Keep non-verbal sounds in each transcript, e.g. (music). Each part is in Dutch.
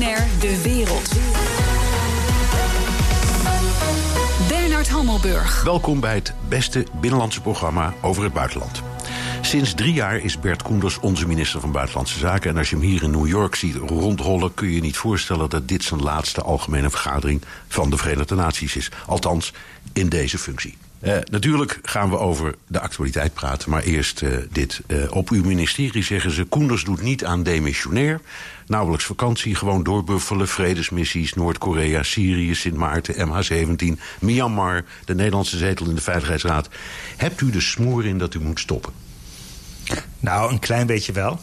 De Wereld. Bernard Hammelburg. Welkom bij het beste binnenlandse programma over het buitenland. Sinds drie jaar is Bert Koenders onze minister van Buitenlandse Zaken. En als je hem hier in New York ziet rondrollen... kun je je niet voorstellen dat dit zijn laatste algemene vergadering... van de Verenigde Naties is. Althans, in deze functie. Uh, natuurlijk gaan we over de actualiteit praten, maar eerst uh, dit. Uh, op uw ministerie zeggen ze... Koenders doet niet aan demissionair. Nauwelijks vakantie, gewoon doorbuffelen. Vredesmissies, Noord-Korea, Syrië, Sint Maarten, MH17... Myanmar, de Nederlandse zetel in de Veiligheidsraad. Hebt u de smoor in dat u moet stoppen? Nou, een klein beetje wel.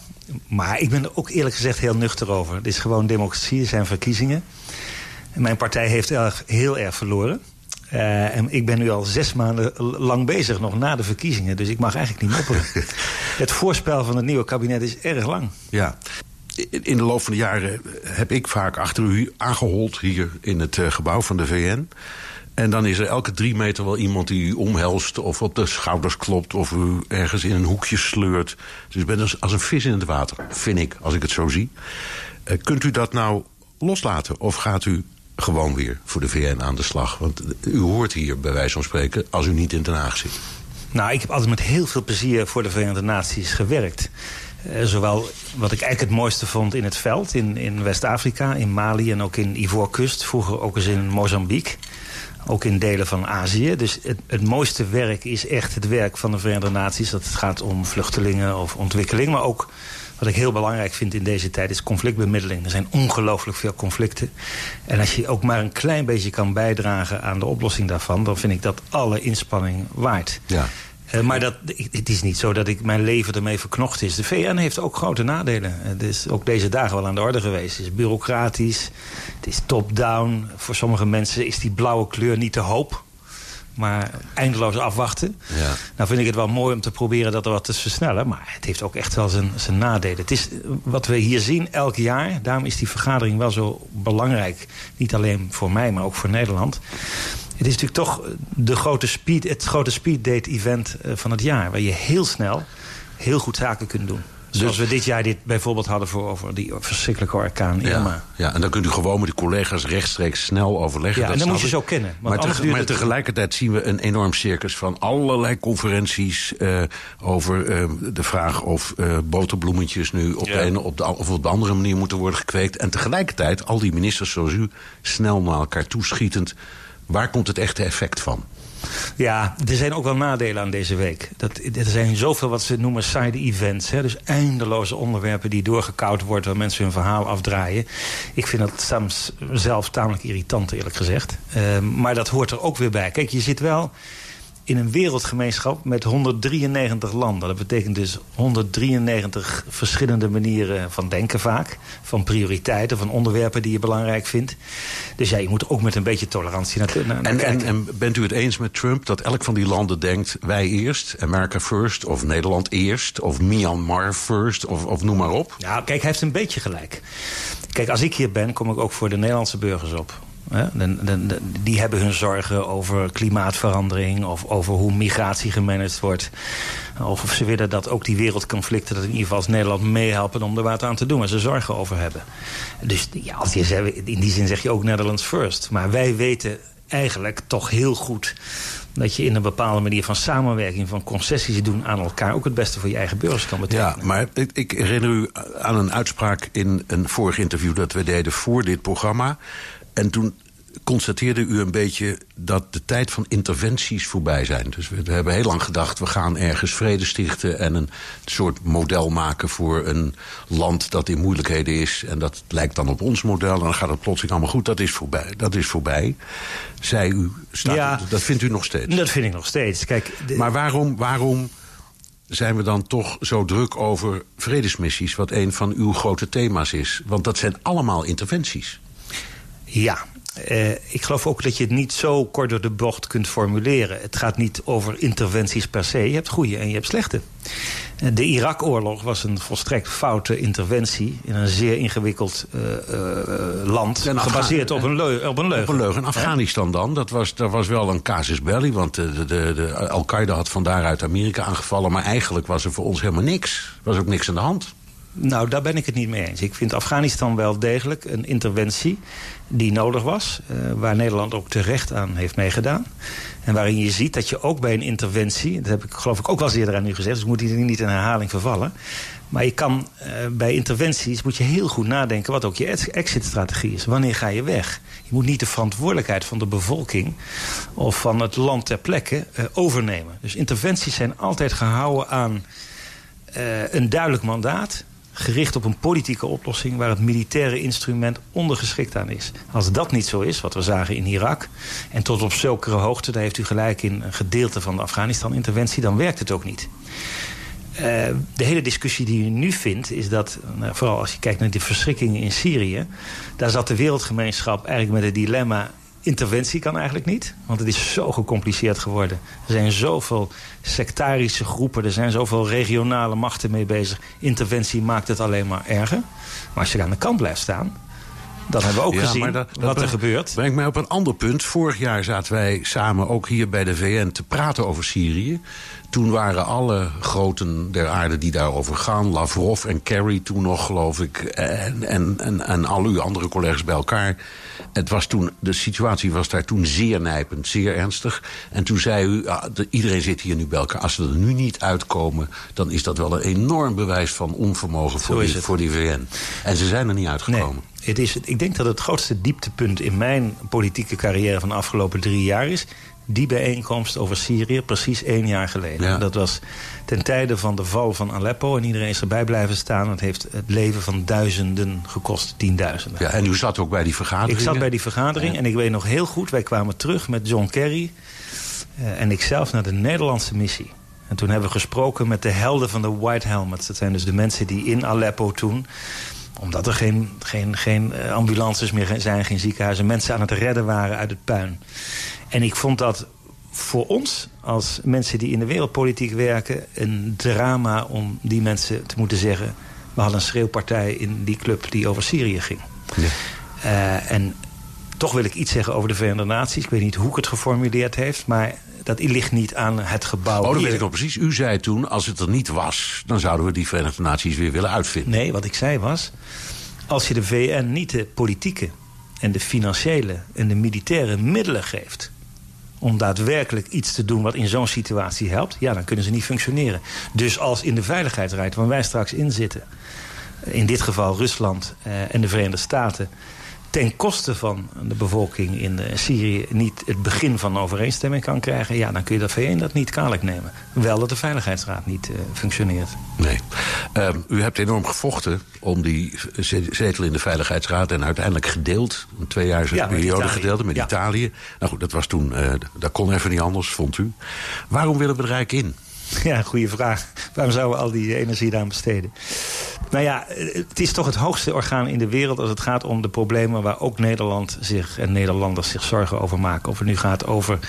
Maar ik ben er ook eerlijk gezegd heel nuchter over. Het is gewoon democratie, er zijn verkiezingen. En mijn partij heeft erg, heel erg verloren. Uh, en ik ben nu al zes maanden lang bezig, nog na de verkiezingen. Dus ik mag eigenlijk niet mopperen. (laughs) het voorspel van het nieuwe kabinet is erg lang. Ja. In de loop van de jaren heb ik vaak achter u aangehold... hier in het uh, gebouw van de VN. En dan is er elke drie meter wel iemand die u omhelst... of op de schouders klopt of u ergens in een hoekje sleurt. Dus u bent als, als een vis in het water, vind ik, als ik het zo zie. Uh, kunt u dat nou loslaten of gaat u gewoon weer voor de VN aan de slag? Want u hoort hier bij wijze van spreken als u niet in Den Haag zit. Nou, ik heb altijd met heel veel plezier voor de Verenigde Naties gewerkt. Uh, zowel wat ik eigenlijk het mooiste vond in het veld, in, in West-Afrika, in Mali en ook in Ivoorkust. Vroeger ook eens in Mozambique. Ook in delen van Azië. Dus het, het mooiste werk is echt het werk van de Verenigde Naties. Dat het gaat om vluchtelingen of ontwikkeling, maar ook wat ik heel belangrijk vind in deze tijd is conflictbemiddeling. Er zijn ongelooflijk veel conflicten. En als je ook maar een klein beetje kan bijdragen aan de oplossing daarvan... dan vind ik dat alle inspanning waard. Ja. Uh, maar dat, het is niet zo dat ik mijn leven ermee verknocht is. De VN heeft ook grote nadelen. Het is ook deze dagen wel aan de orde geweest. Het is bureaucratisch, het is top-down. Voor sommige mensen is die blauwe kleur niet de hoop maar eindeloos afwachten. Ja. Nou vind ik het wel mooi om te proberen dat er wat te versnellen. Maar het heeft ook echt wel zijn, zijn nadelen. Het is wat we hier zien elk jaar. Daarom is die vergadering wel zo belangrijk. Niet alleen voor mij, maar ook voor Nederland. Het is natuurlijk toch de grote speed, het grote speeddate event eh, van het jaar. Waar je heel snel heel goed zaken kunt doen. Zoals we dit jaar dit bijvoorbeeld hadden voor over die verschrikkelijke orkaan Irma. Ja, ja, en dan kunt u gewoon met de collega's rechtstreeks snel overleggen. Ja, en dan moet je zo kennen. Maar, maar tegelijkertijd zien we een enorm circus van allerlei conferenties... Uh, over uh, de vraag of uh, boterbloemetjes nu op, de ene op de, of op de andere manier moeten worden gekweekt. En tegelijkertijd al die ministers zoals u snel naar elkaar toeschietend. Waar komt het echte effect van? Ja, er zijn ook wel nadelen aan deze week. Dat, er zijn zoveel wat ze noemen side events. Hè? Dus eindeloze onderwerpen die doorgekoud worden... waar mensen hun verhaal afdraaien. Ik vind dat soms zelf tamelijk irritant, eerlijk gezegd. Uh, maar dat hoort er ook weer bij. Kijk, je zit wel in een wereldgemeenschap met 193 landen. Dat betekent dus 193 verschillende manieren van denken vaak. Van prioriteiten, van onderwerpen die je belangrijk vindt. Dus ja, je moet ook met een beetje tolerantie naar, naar, en, en, en, bent u het eens met Trump dat elk van die landen denkt... wij eerst, America first, of Nederland eerst... of Myanmar first, of, of noem maar op? Ja, kijk, hij heeft een beetje gelijk. Kijk, als ik hier ben, kom ik ook voor de Nederlandse burgers op die hebben hun zorgen over klimaatverandering... of over hoe migratie gemanaged wordt. Of, of ze willen dat ook die wereldconflicten... dat in ieder geval als Nederland meehelpen om er wat aan te doen... waar ze zorgen over hebben. Dus ja, als je, in die zin zeg je ook Netherlands first. Maar wij weten eigenlijk toch heel goed dat je in een bepaalde manier van samenwerking... van concessies doen aan elkaar... ook het beste voor je eigen burgers kan betekenen. Ja, maar ik, ik herinner u aan een uitspraak in een vorig interview... dat we deden voor dit programma. En toen constateerde u een beetje dat de tijd van interventies voorbij zijn. Dus we hebben heel lang gedacht, we gaan ergens vrede stichten... en een soort model maken voor een land dat in moeilijkheden is... en dat lijkt dan op ons model en dan gaat het plotseling allemaal goed. Dat is voorbij, dat is voorbij zei u. Staat, ja, dat vindt u nog steeds? Dat vind ik nog steeds. Kijk, Maar waarom... waarom zijn we dan toch zo druk over vredesmissies... wat een van uw grote thema's is? Want dat zijn allemaal interventies. Ja, uh, ik geloof ook dat je het niet zo kort door de bocht kunt formuleren. Het gaat niet over interventies per se. Je hebt goede en je hebt slechte. Uh, de Irak-oorlog was een volstrekt foute interventie... in een zeer ingewikkeld uh, land, gebaseerd op een, leugen, op een leugen. Op een leugen. Afghanistan dan, dat was, dat was wel een casus belli... want de, de, de Al-Qaeda had van daaruit Amerika aangevallen... maar eigenlijk was er voor ons helemaal niks. Er was ook niks aan de hand. Nou, daar ben ik het niet mee eens. Ik vind Afghanistan wel degelijk een interventie die nodig was. Uh, waar Nederland ook terecht aan heeft meegedaan. En waarin je ziet dat je ook bij een interventie... dat heb ik geloof ik ook wel eerder aan u gezegd... dus moet hier niet in herhaling vervallen... Maar je kan uh, bij interventies moet je heel goed nadenken... wat ook je exit-strategie is. Wanneer ga je weg? Je moet niet de verantwoordelijkheid van de bevolking... of van het land ter plekke uh, overnemen. Dus interventies zijn altijd gehouden aan een duidelijk mandaat gericht op een politieke oplossing... waar het militaire instrument ondergeschikt aan is. Als dat niet zo is, wat we zagen in Irak... en tot op zulke hoogte, daar heeft u gelijk in... een gedeelte van de Afghanistan-interventie, dan werkt het ook niet. Uh, de hele discussie die u nu vindt, is dat... Nou, vooral als je kijkt naar de verschrikkingen in Syrië... daar zat de wereldgemeenschap eigenlijk met het dilemma interventie kan eigenlijk niet. Want het is zo gecompliceerd geworden. Er zijn zoveel sectarische groepen. Er zijn zoveel regionale machten mee bezig. Interventie maakt het alleen maar erger. Maar als je aan de kant blijft staan... Dan hebben we ook gezien dat, wat er gebeurt. Brengt mij op een ander punt. Vorig jaar zaten wij samen ook hier bij de VN te praten over Syrië. Toen waren alle groten der aarde die daarover gaan... Lavrov en Kerry toen nog, geloof ik... en, en, en, en al uw andere collega's bij elkaar... Het was toen, de situatie was daar toen zeer nijpend, zeer ernstig. En toen zei u, ah, iedereen zit hier nu bij elkaar. Als we er nu niet uitkomen, dan is dat wel een enorm bewijs van onvermogen voor, die, voor die VN. En ze zijn er niet uitgekomen. Nee, het is, ik denk dat het grootste dieptepunt in mijn politieke carrière van de afgelopen drie jaar is die bijeenkomst over Syrië precies één jaar geleden. Dat was ten tijde van de val van Aleppo. En iedereen is erbij blijven staan. Het heeft het leven van duizenden gekost, tienduizenden. Ja, en u zat ook bij die vergadering? Ik zat bij die vergadering en ik weet nog heel goed... wij kwamen terug met John Kerry uh, en ikzelf naar de Nederlandse missie. En toen hebben we gesproken met de helden van de White Helmets. Dat zijn dus de mensen die in Aleppo toen omdat er geen, geen, geen eh, ambulances meer zijn, geen ziekenhuizen... mensen aan het redden waren uit het puin. En ik vond dat voor ons, als mensen die in de wereldpolitiek werken... een drama om die mensen te moeten zeggen... we hadden een schreeuwpartij in die club die over Syrië ging. Ja. Uh, en toch wil ik iets zeggen over de Verenigde Naties. Ik weet niet hoe ik het geformuleerd heeft, maar dat ligt niet aan het gebouw. Oh, dat weet ik nog precies. U zei toen, als het er niet was... dan zouden we die Verenigde Naties weer willen uitvinden. Nee, wat ik zei was... als je de VN niet de politieke en de financiële en de militaire middelen geeft om daadwerkelijk iets te doen wat in zo'n situatie helpt... ja, dan kunnen ze niet functioneren. Dus als in de Veiligheidsraad, waar wij straks in zitten... in dit geval Rusland eh, en de Verenigde Staten ten koste van de bevolking in eh, Syrië niet het begin van overeenstemming kan krijgen... ja, dan kun je de VN dat niet kwalijk nemen. Wel dat de Veiligheidsraad niet uh, functioneert. Nee. Um, u hebt enorm gevochten om die zetel in de Veiligheidsraad... en uiteindelijk gedeeld, een tweejaarse ja, periode gedeeld met Italië. Nou goed, dat was toen, uh, dat kon even niet anders, vond u. Waarom willen we er eigenlijk in? Ja, goede vraag. Waarom zouden we al die energie daar besteden? Nou ja, het is toch het hoogste orgaan in de wereld... als het gaat om de problemen waar ook Nederland zich en Nederlanders zich zorgen over maken. Of het nu gaat over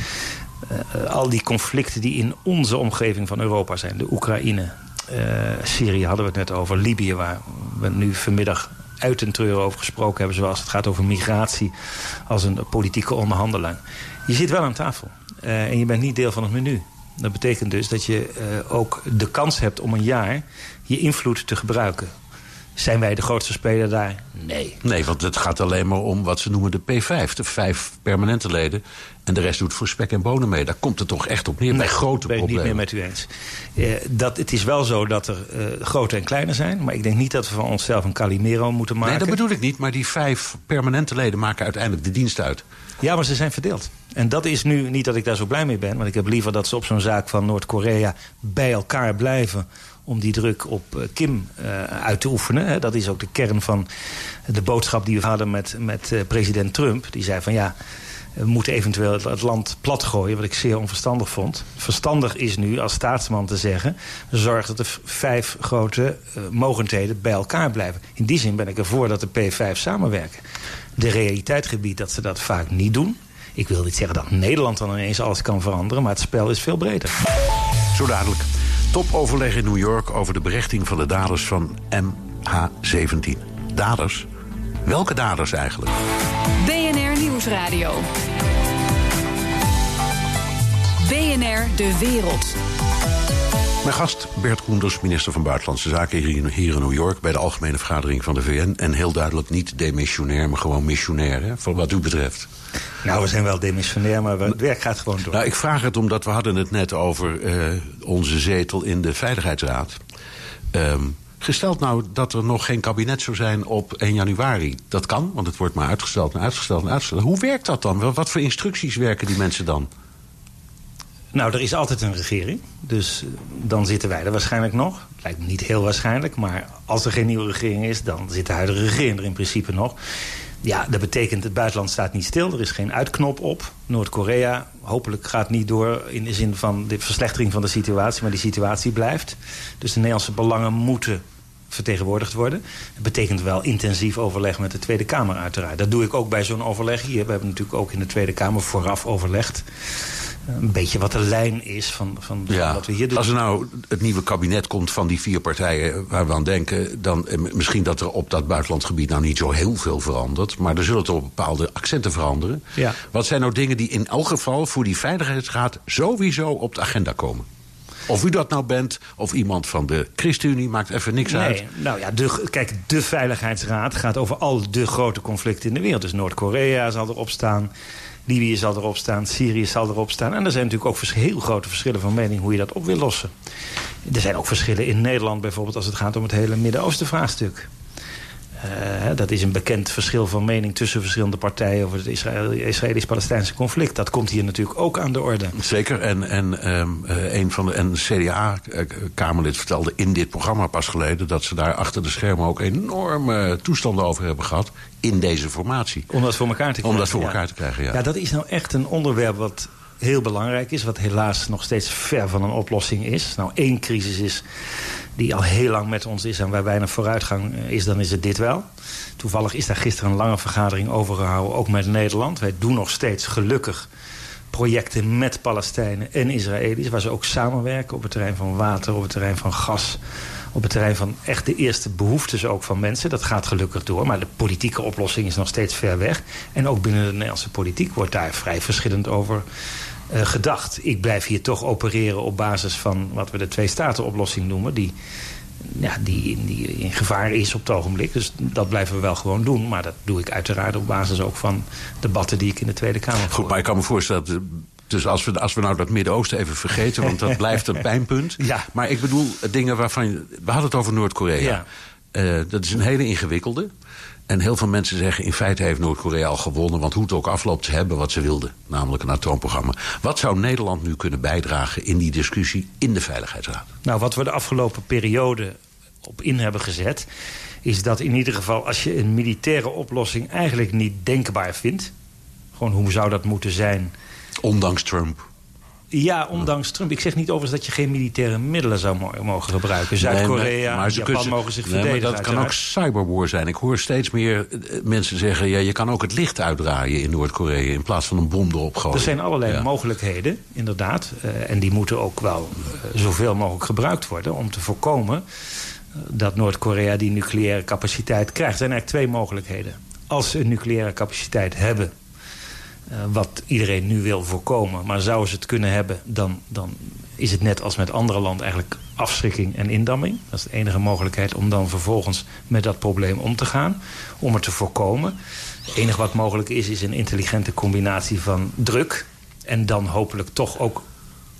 uh, al die conflicten die in onze omgeving van Europa zijn. De Oekraïne, uh, Syrië hadden we het net over. Libië, waar we nu vanmiddag uit een treur over gesproken hebben... zoals het gaat over migratie als een politieke onderhandeling. Je zit wel aan tafel uh, en je bent niet deel van het menu. Dat betekent dus dat je uh, ook de kans hebt om een jaar je invloed te gebruiken. Zijn wij de grootste speler daar? Nee. Nee, want het gaat alleen maar om wat ze noemen de P5. De vijf permanente leden. En de rest doet voor spek en bonen mee. Daar komt het toch echt op neer nee, bij grote ben problemen. ben ik niet meer met u eens. Eh, dat, het is wel zo dat er uh, grote en kleine zijn. Maar ik denk niet dat we van onszelf een Calimero moeten maken. Nee, dat bedoel ik niet. Maar die vijf permanente leden maken uiteindelijk de dienst uit. Ja, maar ze zijn verdeeld. En dat is nu niet dat ik daar zo blij mee ben. Want ik heb liever dat ze op zo'n zaak van Noord-Korea bij elkaar blijven om die druk op eh, Kim uh, uit te oefenen. Dat is ook de kern van de boodschap die we hadden met, met uh, president Trump. Die zei van ja, we moeten eventueel het land platgooien, wat ik zeer onverstandig vond. Verstandig is nu als staatsman te zeggen... zorg dat de vijf grote mogendheden bij elkaar blijven. In die zin ben ik ervoor dat de P5 samenwerken. De realiteit gebiedt dat ze dat vaak niet doen. Ik wil niet zeggen dat Nederland dan ineens alles kan veranderen... maar het spel is veel breder. Zo dadelijk. Topoverleg in New York over de berechting van de daders van MH17. Daders? Welke daders eigenlijk? BNR Nieuwsradio. BNR De Wereld. Mijn gast Bert Koenders, minister van Buitenlandse Zaken hier in New York... bij de Algemene Vergadering van de VN. En heel duidelijk niet demissionair, maar gewoon missionair, hè, voor wat u betreft. Nou, we zijn wel demissionair, maar het werk gaat gewoon door. Nou, ik vraag het omdat we hadden het net over uh, onze zetel in de Veiligheidsraad. Um, Gesteld nou dat er nog geen kabinet zou zijn op 1 januari. Dat kan, want het wordt maar uitgesteld en uitgesteld en uitgesteld. Hoe werkt dat dan? Wat voor instructies werken die mensen dan? Nou, er is altijd een regering. Dus dan zitten wij er waarschijnlijk nog. Lijkt me niet heel waarschijnlijk. Maar als er geen nieuwe regering is, dan zit de huidige regering er in principe nog. Ja, dat betekent het buitenland staat niet stil. Er is geen uitknop op. Noord-Korea hopelijk gaat niet door in de zin van de verslechtering van de situatie. Maar die situatie blijft. Dus de Nederlandse belangen moeten vertegenwoordigd worden. Dat betekent wel intensief overleg met de Tweede Kamer uiteraard. Dat doe ik ook bij zo'n overleg hier. We hebben natuurlijk ook in de Tweede Kamer vooraf overlegd een beetje wat de lijn is van, van, wat we hier doen. Als er nou het nieuwe kabinet komt van die vier partijen waar we aan denken... dan eh, misschien dat er op dat buitenlandgebied nou niet zo heel veel verandert... maar er zullen toch bepaalde accenten veranderen. Ja. Wat zijn nou dingen die in elk geval voor die Veiligheidsraad... sowieso op de agenda komen? Of u dat nou bent, of iemand van de ChristenUnie, maakt even niks nee, uit. Nou ja, de, kijk, de Veiligheidsraad gaat over al de grote conflicten in de wereld. Dus Noord-Korea zal erop staan... Libië zal erop staan, Syrië zal erop staan. En er zijn natuurlijk ook heel grote verschillen van mening hoe je dat op wil lossen. Er zijn ook verschillen in Nederland bijvoorbeeld als het gaat om het hele Midden-Oosten vraagstuk. Uh, dat is een bekend verschil van mening tussen verschillende partijen... over het Israëlisch-Palestijnse conflict. Dat komt hier natuurlijk ook aan de orde. Zeker. En, en um, een van de en CDA-Kamerlid vertelde in dit programma pas geleden... dat ze daar achter de schermen ook enorme toestanden over hebben gehad... in deze formatie. Om dat voor elkaar te krijgen. Om dat voor elkaar te krijgen, ja. Ja, dat is nou echt een onderwerp wat heel belangrijk is... wat helaas nog steeds ver van een oplossing is. Nou, één crisis is die al heel lang met ons is en waar weinig vooruitgang eh, is, dan is het dit wel. Toevallig is daar gisteren een lange vergadering over gehouden, ook met Nederland. Wij doen nog steeds gelukkig projecten met Palestijnen en Israëli's... waar ze ook samenwerken op het terrein van water, op het terrein van gas... op het terrein van echt de eerste behoeftes ook van mensen. Dat gaat gelukkig door, maar de politieke oplossing is nog steeds ver weg. En ook binnen de Nederlandse politiek wordt daar vrij verschillend over uh, gedacht. Ik blijf hier toch opereren op basis van wat we de twee-staten-oplossing noemen... die, ja, die, die in gevaar is op het ogenblik. Dus dat blijven we wel gewoon doen. Maar dat doe ik uiteraard op basis ook van debatten die ik in de Tweede Kamer. Goed, maar ik kan me voorstellen... Dat, dus als we, als we nou dat Midden-Oosten even vergeten... want dat (laughs) blijft een pijnpunt. Ja. Maar ik bedoel dingen waarvan... We hadden het over Noord-Korea. Ja. Uh, dat is een hele ingewikkelde. En heel veel mensen zeggen, in feite heeft Noord-Korea al gewonnen... want hoe het ook afloopt, ze hebben wat ze wilden. Namelijk een atoomprogramma. Wat zou Nederland nu kunnen bijdragen in die discussie in de Veiligheidsraad? Nou, wat we de afgelopen periode op in hebben gezet... is dat in ieder geval als je een militaire oplossing eigenlijk niet denkbaar vindt... gewoon hoe zou dat moeten zijn... Ondanks Trump. Ja, ondanks Trump. Ik zeg niet overigens dat je geen militaire middelen zou mogen gebruiken. Zuid-Korea, nee, Japan mogen zich verdedigen. Nee, maar dat kan ook cyberwar zijn. Ik hoor steeds meer eh, mensen zeggen... Ja, je kan ook het licht uitdraaien in Noord-Korea... in plaats van een bom erop gooien. Er zijn allerlei mogelijkheden, inderdaad. Uh, en die moeten ook wel uh, zoveel mogelijk gebruikt worden... om te voorkomen dat Noord-Korea die nucleaire capaciteit krijgt. Er zijn eigenlijk twee mogelijkheden. Als ze een nucleaire capaciteit hebben uh, wat iedereen nu wil voorkomen. Maar zouden ze het kunnen hebben, dan, dan is het net als met andere landen eigenlijk afschrikking en indamming. Dat is de enige mogelijkheid om dan vervolgens met dat probleem om te gaan. Om het te voorkomen. Het enige wat mogelijk is, is een intelligente combinatie van druk... en dan hopelijk toch ook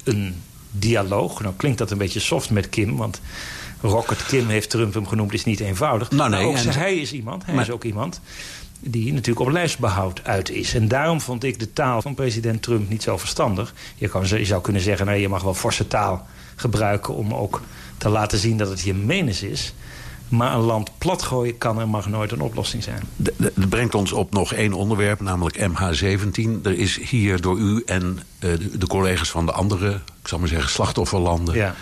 een dialoog. Nou klinkt dat een beetje soft met Kim, want... Rocket Kim heeft Trump hem genoemd, is niet eenvoudig. Nou, nee, ook hij is iemand, hij maar, is ook iemand die natuurlijk op lijstbehoud uit is. En daarom vond ik de taal van president Trump niet zo verstandig. Je, kan, je zou kunnen zeggen, nou, je mag wel forse taal gebruiken... om ook te laten zien dat het je menens is... Maar een land platgooien kan en mag nooit een oplossing zijn. Dat brengt ons op nog één onderwerp, namelijk MH17. Er is hier door u en uh, de collega's van de andere, ik zal maar zeggen, slachtofferlanden... Ja.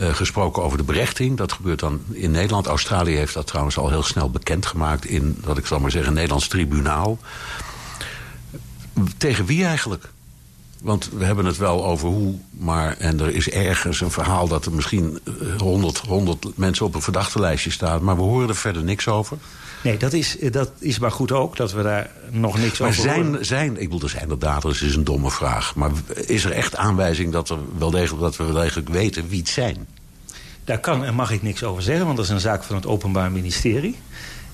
Uh, gesproken over de berechting. Dat gebeurt dan in Nederland. Australië heeft dat trouwens al heel snel bekendgemaakt... in, wat ik zal maar zeggen, een Nederlands tribunaal. Tegen wie eigenlijk? Want we hebben het wel over hoe, maar... en er is ergens een verhaal dat er misschien 100, 100 mensen op een verdachtenlijstje staan... maar we horen er verder niks over. Nee, dat is, dat is maar goed ook, dat we daar nog niks maar over zijn, horen. zijn, ik bedoel, er zijn er daders, is een domme vraag. Maar is er echt aanwijzing dat, er wel degelijk, dat we wel degelijk weten wie het zijn? Daar kan en mag ik niks over zeggen, want dat is een zaak van het Openbaar Ministerie.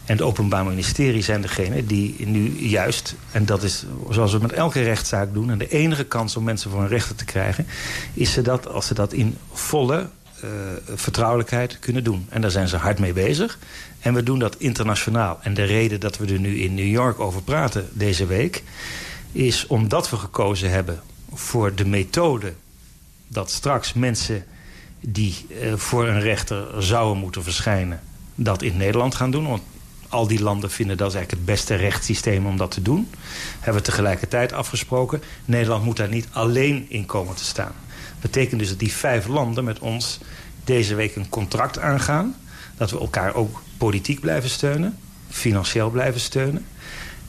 En het Openbaar Ministerie zijn degene die nu juist... en dat is zoals we met elke rechtszaak doen... en de enige kans om mensen voor een rechter te krijgen... is ze dat als ze dat in volle uh, vertrouwelijkheid kunnen doen. En daar zijn ze hard mee bezig. En we doen dat internationaal. En de reden dat we er nu in New York over praten deze week... is omdat we gekozen hebben voor de methode... dat straks mensen die uh, voor een rechter zouden moeten verschijnen... dat in Nederland gaan doen. Want al die landen vinden dat is eigenlijk het beste rechtssysteem om dat te doen. Hebben we tegelijkertijd afgesproken. Nederland moet daar niet alleen in komen te staan. Dat betekent dus dat die vijf landen met ons deze week een contract aangaan. Dat we elkaar ook politiek blijven steunen. Financieel blijven steunen.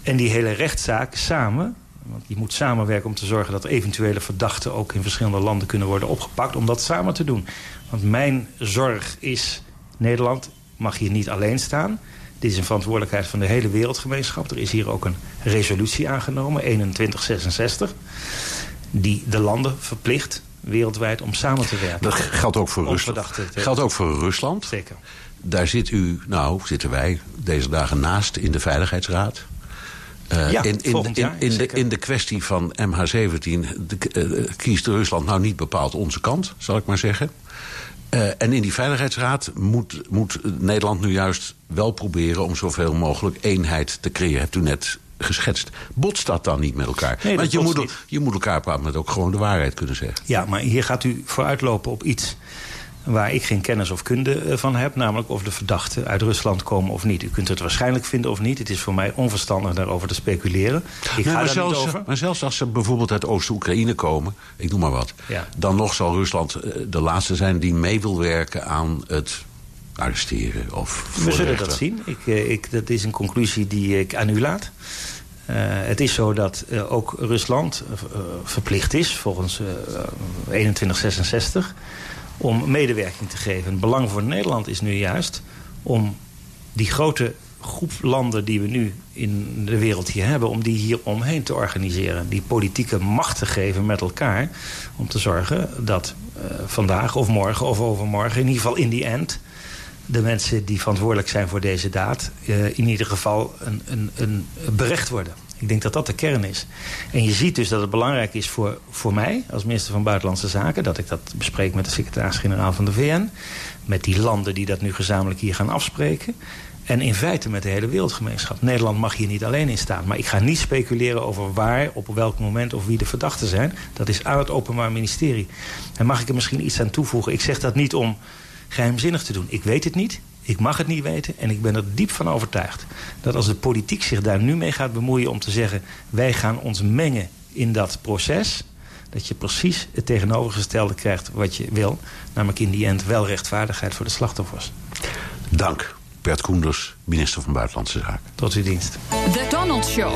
En die hele rechtszaak samen want je moet samenwerken om te zorgen dat eventuele verdachten... ook in verschillende landen kunnen worden opgepakt om dat samen te doen. Want mijn zorg is, Nederland mag hier niet alleen staan. Dit is een verantwoordelijkheid van de hele wereldgemeenschap. Er is hier ook een resolutie aangenomen, 2166... die de landen verplicht wereldwijd om samen te werken. Dat geldt ook voor Rusland. Geldt ook voor Rusland. Zeker. Daar zit u, nou zitten wij deze dagen naast in de Veiligheidsraad. Uh, ja, in, in, in, in, de, in de kwestie van MH17 de, uh, kiest Rusland nou niet bepaald onze kant, zal ik maar zeggen. Uh, en in die Veiligheidsraad moet, moet Nederland nu juist wel proberen... om zoveel mogelijk eenheid te creëren. Hebt u net geschetst. Botst dat dan niet met elkaar? Nee, Want je moet, je moet elkaar praten met ook gewoon de waarheid kunnen zeggen. Ja, maar hier gaat u vooruitlopen op iets waar ik geen kennis of kunde eh, van heb. Namelijk of de verdachten uit Rusland komen of niet. U kunt het waarschijnlijk vinden of niet. Het is voor mij onverstandig daarover te speculeren. Ik ga maar, daar zelfs, niet over. maar zelfs als ze bijvoorbeeld uit Oost-Oekraïne komen... ik noem maar wat... Ja. dan nog zal Rusland eh, de laatste zijn die mee wil werken aan het arresteren of We zullen dat zien. Ik, eh, ik, dat is een conclusie die ik aan u laat. Uh, het is zo dat uh, ook Rusland uh, verplicht is, volgens 2166, om medewerking te geven. Het belang voor Nederland is nu juist om die grote groep landen die we nu in de wereld hier hebben... om die hier omheen te organiseren. Die politieke macht te geven met elkaar. Om te zorgen dat vandaag of morgen of overmorgen... in ieder geval in die end de mensen die verantwoordelijk zijn voor deze daad... Uh, in ieder geval een, een, een berecht worden. Ik denk dat dat de kern is. En je ziet dus dat het belangrijk is voor, voor mij... als minister van Buitenlandse Zaken... dat ik dat bespreek met de secretaris-generaal van de VN... met die landen die dat nu gezamenlijk hier gaan afspreken... En in feite met de hele wereldgemeenschap. Nederland mag hier niet alleen in staan. Maar ik ga niet speculeren over waar, op welk moment of wie de verdachten zijn. Dat is aan het Openbaar Ministerie. En mag ik er misschien iets aan toevoegen? Ik zeg dat niet om geheimzinnig te doen. Ik weet het niet, ik mag het niet weten en ik ben er diep van overtuigd... dat als de politiek zich daar nu mee gaat bemoeien om te zeggen... wij gaan ons mengen in dat proces... dat je precies het tegenovergestelde krijgt wat je wil. Namelijk in die end wel rechtvaardigheid voor de slachtoffers. Dank, Bert Koenders, minister van Buitenlandse Zaken. Tot uw dienst. The Donald Show.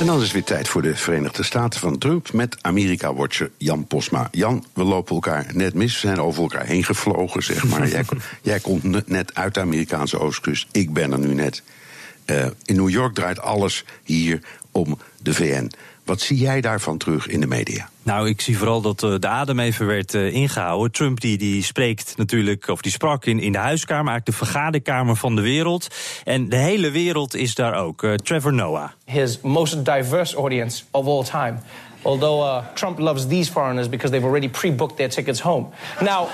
En dan is het weer tijd voor de Verenigde Staten van Trump... met Amerika-watcher Jan Posma. Jan, we lopen elkaar net mis. We zijn over elkaar heen gevlogen, zeg maar. (laughs) jij, jij, komt net uit de Amerikaanse oostkust. Ik ben er nu net. Uh, in New York draait alles hier om de VN. Wat zie jij daarvan terug in de media? Nou, ik zie vooral dat uh, de adem even werd uh, ingehouden. Trump die, die spreekt natuurlijk, of die sprak in, in de huiskamer, eigenlijk de vergaderkamer van de wereld. En de hele wereld is daar ook. Uh, Trevor Noah. His most diverse audience of all time. Although uh, Trump loves these foreigners because they've already pre-booked their tickets home. Now.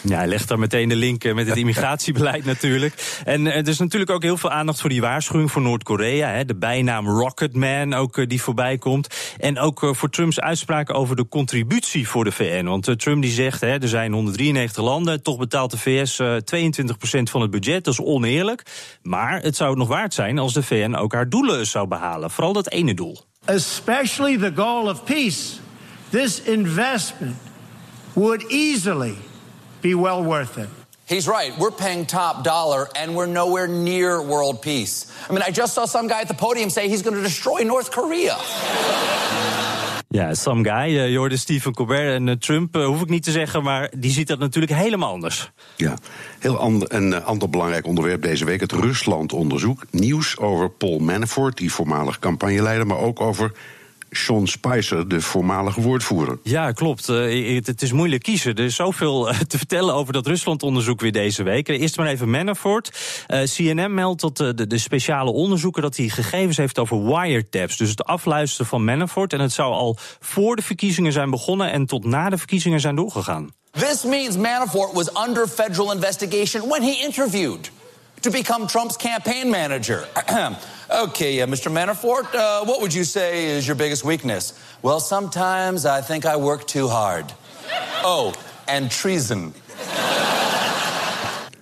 Ja, hij legt daar meteen de link met het immigratiebeleid natuurlijk. En er is natuurlijk ook heel veel aandacht voor die waarschuwing voor Noord-Korea. De bijnaam Rocketman ook die voorbij komt. En ook voor Trumps uitspraken over de contributie voor de VN. Want Trump die zegt, hè, er zijn 193 landen. Toch betaalt de VS 22% van het budget. Dat is oneerlijk. Maar het zou het nog waard zijn als de VN ook haar doelen zou behalen. Vooral dat ene doel. Especially the goal of peace, this investment would easily be well worth it. He's right. We're paying top dollar and we're nowhere near world peace. I mean, I just saw some guy at the podium say he's going to destroy North Korea. Ja, some guy. Je hoorde Stephen Colbert en uh, Trump, uh, hoef ik niet te zeggen, maar die ziet dat natuurlijk helemaal anders. Ja, heel ander, een ander belangrijk onderwerp deze week: het Rusland-onderzoek. Nieuws over Paul Manafort, die voormalig campagneleider, maar ook over Sean Spicer, de voormalige woordvoerder. Ja, klopt. Uh, het, het, is moeilijk kiezen. Er is zoveel uh, te vertellen over dat Rusland-onderzoek weer deze week. Eerst maar even Manafort. Uh, CNN meldt dat de, de, speciale onderzoeker dat hij gegevens heeft over wiretaps. Dus het afluisteren van Manafort. En het zou al voor de verkiezingen zijn begonnen en tot na de verkiezingen zijn doorgegaan. This means Manafort was under federal investigation when he interviewed to become Trump's campaign manager. (clears throat) okay, uh, Mr. Manafort, uh, what would you say is your biggest weakness? Well, sometimes I think I work too hard. Oh, and treason.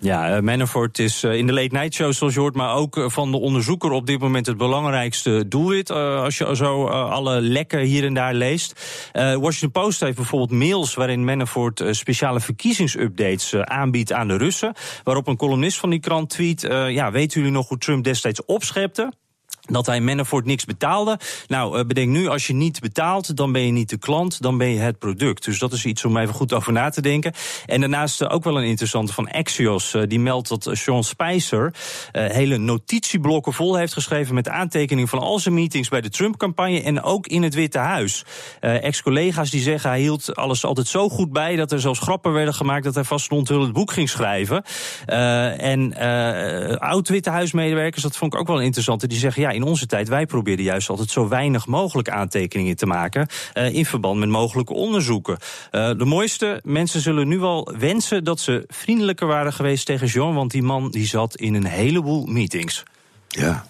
Ja, uh, Manafort is uh, in de late night show, zoals je hoort, maar ook uh, van de onderzoeker op dit moment het belangrijkste doelwit. als je zo alle lekken hier en daar leest. Washington Post heeft bijvoorbeeld mails waarin Manafort speciale verkiezingsupdates aanbiedt aan de Russen. Waarop een columnist van die krant tweet: Ja, weten jullie nog hoe Trump destijds opschepte? Dat hij Manafort niks betaalde. Nou, eh, bedenk nu, als je niet betaalt, dan ben je niet de klant, dan ben je het product. Dus dat is iets om even goed over na te denken. En daarnaast eh, ook wel een interessante van Axios. Eh, die meldt dat Sean Spicer hele notitieblokken vol heeft geschreven met aantekeningen van al zijn meetings bij de Trump-campagne en ook in het Witte Huis. Ex-collega's die zeggen hij hield alles altijd zo goed bij dat er zelfs grappen werden gemaakt dat hij vast een onthullend boek ging schrijven. en oud-Witte Huismedewerkers, dat vond ik ook wel interessant, die zeggen ja, in onze tijd, wij probeerden juist altijd zo weinig mogelijk aantekeningen te maken. Uh, in verband met mogelijke onderzoeken. Uh, de mooiste, mensen zullen nu wel wensen dat ze vriendelijker waren geweest tegen Jean, want die man die zat in een heleboel meetings. Ja.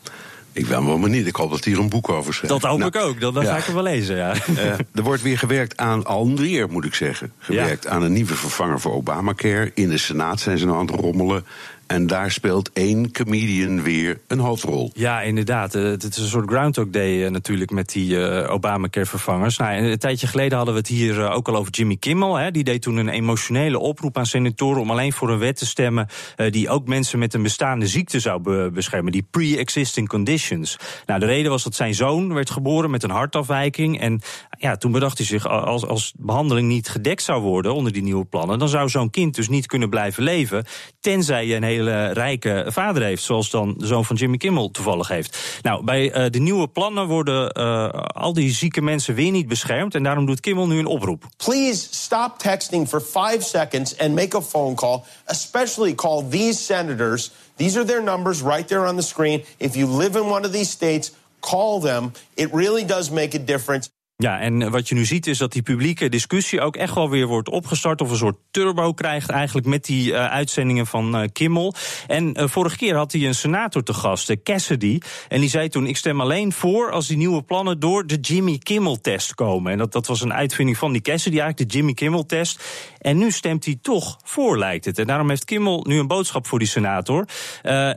Ik ben wel maar niet. Ik hoop dat hier een boek over schrijft. Dat hoop nou, ik ook. Dan ga ik wel lezen, ja. Uh, er wordt weer gewerkt aan Almdrier, moet ik zeggen. Gewerkt aan een nieuwe vervanger voor Obamacare. In de Senaat zijn ze nou aan het rommelen. En daar speelt één comedian weer een hoofdrol. Ja, inderdaad. Eh, het is een soort Groundhog Day eh, natuurlijk met die uh, Obamacare-vervangers. Nou, een tijdje geleden hadden we het hier ook al over Jimmy Kimmel. Hè. Die deed toen een emotionele oproep aan senatoren om alleen voor een wet te stemmen... die ook mensen met een bestaande ziekte zou beschermen. Die pre-existing conditions. Nou, de reden was dat zijn zoon werd geboren met een hartafwijking. En ja, toen bedacht hij zich, als, als behandeling niet gedekt zou worden onder die nieuwe plannen... dan zou zo'n kind dus niet kunnen blijven leven... tenzij je een hele rijke vader heeft, zoals dan de zoon van Jimmy Kimmel toevallig heeft. Nou, bij uh, de nieuwe plannen worden uh, al die zieke mensen weer niet beschermd en daarom doet Kimmel nu een oproep. Please stop texting for five seconds and make a phone call, especially call these senators. These are their numbers right there on the screen. If you live in one of these states, call them. It really does make a difference. Ja, en wat je nu ziet is dat die publieke discussie ook echt wel weer wordt opgestart. Of een soort turbo krijgt eigenlijk met die uh, uitzendingen van uh, Kimmel. En vorige keer had hij een senator te gast, Cassidy. En die zei toen: Ik stem alleen voor als die nieuwe plannen door de Jimmy Kimmel-test komen. En dat, dat was een uitvinding van die Cassidy, eigenlijk de Jimmy Kimmel-test. En nu stemt hij toch voor, lijkt het. En daarom heeft Kimmel nu een boodschap voor die senator.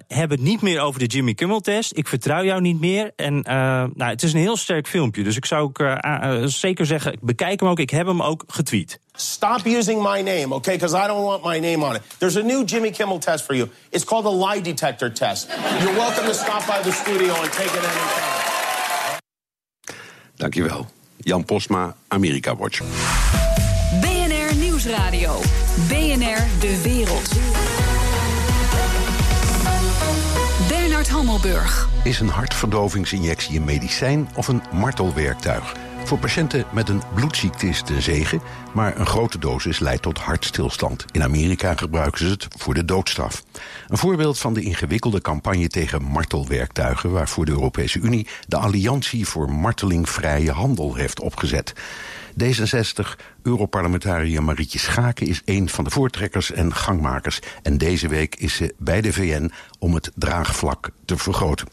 heb het niet meer over de Jimmy Kimmel-test. Ik vertrouw jou niet meer. En nou, het is een heel sterk filmpje. Dus ik zou ook uh, zeker zeggen, bekijk hem ook, ik heb hem ook getweet. Stop using my name, okay? Because I don't want my name on it. There's a new Jimmy Kimmel test for you. It's called a lie detector test. You're welcome to stop by the studio and take it anytime. Dankjewel. Jan Postma, Amerika Watch. Nieuwsradio. BNR De Wereld. Bernard Hammelburg. Is een hartverdovingsinjectie een medicijn of een martelwerktuig? Voor patiënten met een bloedziekte is het een zegen, maar een grote dosis leidt tot hartstilstand. In Amerika gebruiken ze het voor de doodstraf. Een voorbeeld van de ingewikkelde campagne tegen martelwerktuigen, waarvoor de Europese Unie de Alliantie voor Martelingvrije Handel heeft opgezet. D66-Europarlementariër Marietje Schaken is een van de voortrekkers en gangmakers. En deze week is ze bij de VN om het draagvlak te vergroten.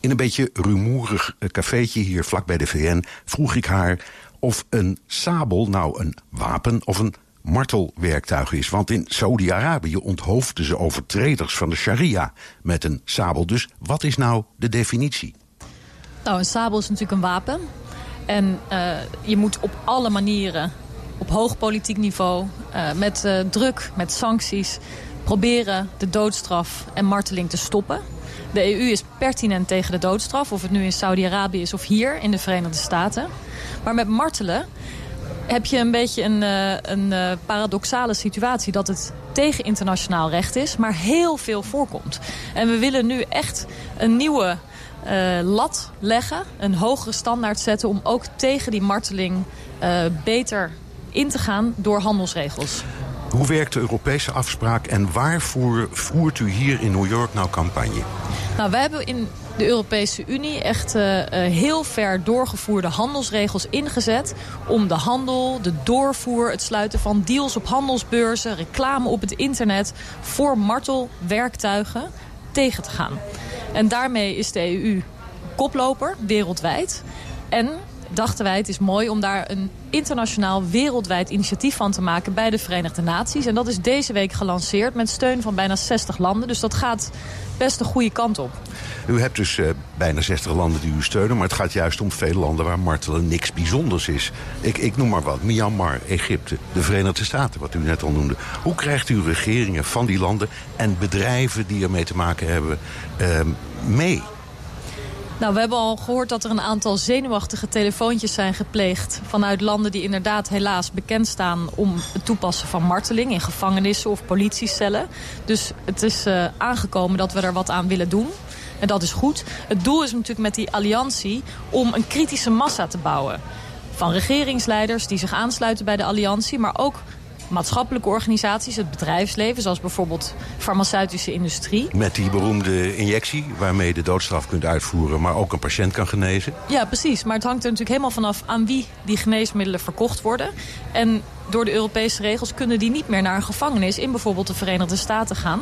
In een beetje rumoerig cafeetje hier vlak bij de VN vroeg ik haar of een sabel nou een wapen of een martelwerktuig is. Want in Saudi-Arabië onthoofden ze overtreders van de sharia met een sabel. Dus wat is nou de definitie? Nou, een sabel is natuurlijk een wapen. En uh, je moet op alle manieren, op hoog politiek niveau, uh, met uh, druk, met sancties, proberen de doodstraf en marteling te stoppen. De EU is pertinent tegen de doodstraf, of het nu in Saudi-Arabië is of hier in de Verenigde Staten. Maar met martelen heb je een beetje een, een paradoxale situatie dat het tegen internationaal recht is, maar heel veel voorkomt. En we willen nu echt een nieuwe eh, lat leggen, een hogere standaard zetten... om ook tegen die marteling eh, beter in te gaan door handelsregels. Hoe werkt de Europese afspraak en waarvoor voert u hier in New York nou campagne? Nou, wij hebben in de Europese Unie echt uh, heel ver doorgevoerde handelsregels ingezet... om de handel, de doorvoer, het sluiten van deals op handelsbeurzen... reclame op het internet voor martelwerktuigen tegen te gaan. En daarmee is de EU koploper wereldwijd. En dachten wij het is mooi om daar een internationaal wereldwijd initiatief van te maken bij de Verenigde Naties. En dat is deze week gelanceerd met steun van bijna 60 landen. Dus dat gaat best de goede kant op. U hebt dus uh, bijna 60 landen die u steunen, maar het gaat juist om veel landen waar martelen niks bijzonders is. Ik, ik noem maar wat, Myanmar, Egypte, de Verenigde Staten, wat u net al noemde. Hoe krijgt u regeringen van die landen en bedrijven die ermee te maken hebben uh, mee? Nou, we hebben al gehoord dat er een aantal zenuwachtige telefoontjes zijn gepleegd... vanuit landen die inderdaad helaas bekend staan om het toepassen van marteling... in gevangenissen of politiecellen. Dus het is uh, aangekomen dat we er wat aan willen doen. En dat is goed. Het doel is natuurlijk met die alliantie om een kritische massa te bouwen. Van regeringsleiders die zich aansluiten bij de alliantie... maar ook maatschappelijke organisaties, het bedrijfsleven... zoals bijvoorbeeld farmaceutische industrie. Met die beroemde injectie waarmee je de doodstraf kunt uitvoeren... maar ook een patiënt kan genezen? Ja, precies. Maar het hangt er natuurlijk helemaal vanaf aan wie die geneesmiddelen verkocht worden. En door de Europese regels kunnen die niet meer naar een gevangenis... in bijvoorbeeld de Verenigde Staten gaan.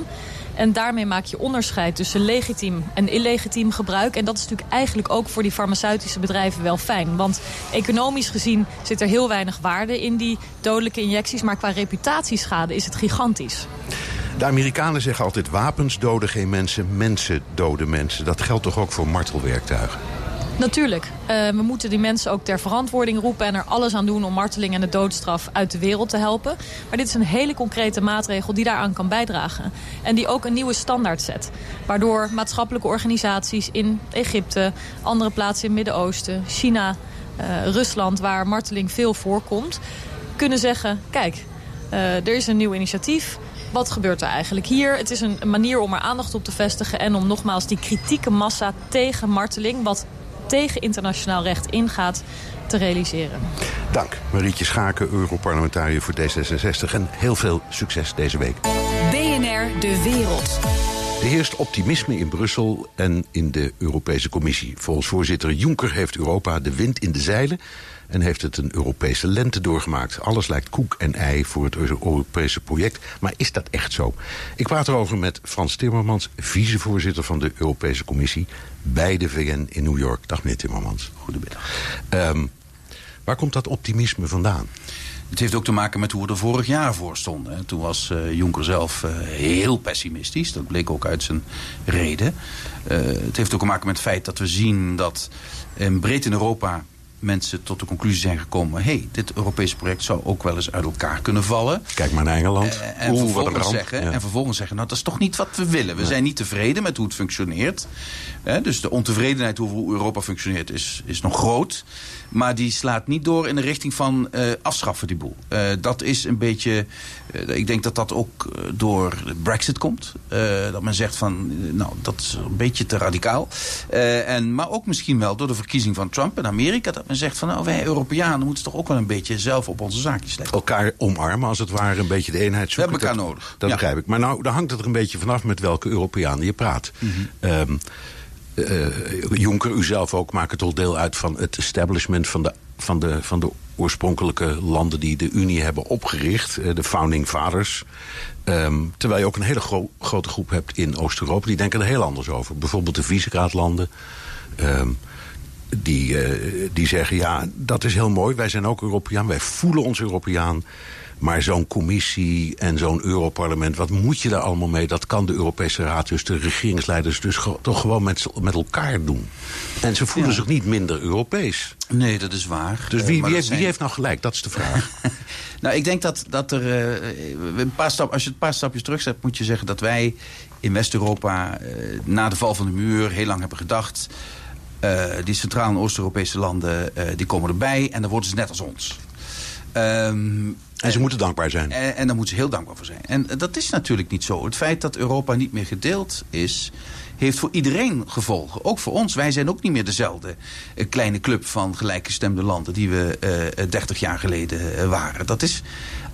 En daarmee maak je onderscheid tussen legitiem en illegitiem gebruik. En dat is natuurlijk eigenlijk ook voor die farmaceutische bedrijven wel fijn. Want economisch gezien zit er heel weinig waarde in die dodelijke injecties. Maar qua reputatieschade is het gigantisch. De Amerikanen zeggen altijd wapens doden geen mensen, mensen doden mensen. Dat geldt toch ook voor martelwerktuigen? Natuurlijk. Uh, we moeten die mensen ook ter verantwoording roepen... en er alles aan doen om marteling en de doodstraf uit de wereld te helpen. Maar dit is een hele concrete maatregel die daaraan kan bijdragen. En die ook een nieuwe standaard zet. Waardoor maatschappelijke organisaties in Egypte... andere plaatsen in het Midden-Oosten, China, uh, Rusland... waar marteling veel voorkomt, kunnen zeggen... kijk, uh, er is een nieuw initiatief... Wat gebeurt er eigenlijk hier? Het is een manier om er aandacht op te vestigen... en om nogmaals die kritieke massa tegen marteling... wat tegen internationaal recht ingaat te realiseren. Dank, Marietje Schaken, Europarlementariër voor D66. En heel veel succes deze week. BNR De Wereld. Er heerst optimisme in Brussel en in de Europese Commissie. Volgens voorzitter Juncker heeft Europa de wind in de zeilen en heeft het een Europese lente doorgemaakt. Alles lijkt koek en ei voor het Europese project. Maar is dat echt zo? Ik praat erover met Frans Timmermans, vicevoorzitter van de Europese Commissie... bij de VN in New York. Dag meneer Timmermans. Goedemiddag. Um, waar komt dat optimisme vandaan? Het heeft ook te maken met hoe we er vorig jaar voor stonden. Toen was uh, Juncker zelf uh, heel pessimistisch. Dat bleek ook uit zijn reden. Uh, het heeft ook te maken met het feit dat we zien dat breed in Europa mensen tot de conclusie zijn gekomen... hé, hey, dit Europese project zou ook wel eens uit elkaar kunnen vallen. Kijk maar naar Engeland. En, Oeh, vervolgens zeggen, ja. en vervolgens zeggen, nou, dat is toch niet wat we willen. We nee. zijn niet tevreden met hoe het functioneert. Dus de ontevredenheid over hoe Europa functioneert is, is nog groot. Maar die slaat niet door in de richting van uh, afschaffen die boel. dat is een beetje... ik denk dat dat ook door de brexit komt. dat men zegt van, nou, dat is een beetje te radicaal. en, maar ook misschien wel door de verkiezing van Trump in Amerika... dat men zegt van, nou, wij Europeanen moeten toch ook wel een beetje zelf op onze zaakjes letten. Elkaar omarmen, als het ware, een beetje de eenheid zoeken. We hebben elkaar nodig. Dat ja. begrijp ik. Maar nou, dan hangt het er een beetje vanaf met welke Europeanen je praat. Mm -hmm. um, uh, Juncker, u zelf ook, maakt al deel uit van het establishment van de, van de, van de oorspronkelijke landen die de Unie hebben opgericht, de founding fathers. Um, terwijl je ook een hele gro grote groep hebt in Oost-Europa, die denken er heel anders over. Bijvoorbeeld de Visegrad-landen. Um, die, uh, die zeggen, ja, dat is heel mooi. Wij zijn ook Europeaan, wij voelen ons Europeaan. Maar zo'n commissie en zo'n Europarlement, wat moet je daar allemaal mee? Dat kan de Europese Raad, dus de regeringsleiders, dus ge toch gewoon met, met elkaar doen. En ze voelen ja. zich niet minder Europees. Nee, dat is waar. Dus wie, uh, wie, heeft, zijn... wie heeft nou gelijk? Dat is de vraag. (laughs) nou, ik denk dat, dat er. Uh, een paar stap, als je een paar stapjes terugzet, moet je zeggen dat wij in West-Europa na de val van de muur heel lang hebben gedacht. Die Centraal- en Oost-Europese landen die komen erbij en dan worden ze net als ons. Um, en ze moeten dankbaar zijn. En, en daar moeten ze heel dankbaar voor zijn. En dat is natuurlijk niet zo. Het feit dat Europa niet meer gedeeld is... heeft voor iedereen gevolgen. Ook voor ons. Wij zijn ook niet meer dezelfde eh, kleine club van gelijkgestemde landen die we uh, 30 jaar geleden waren. Dat is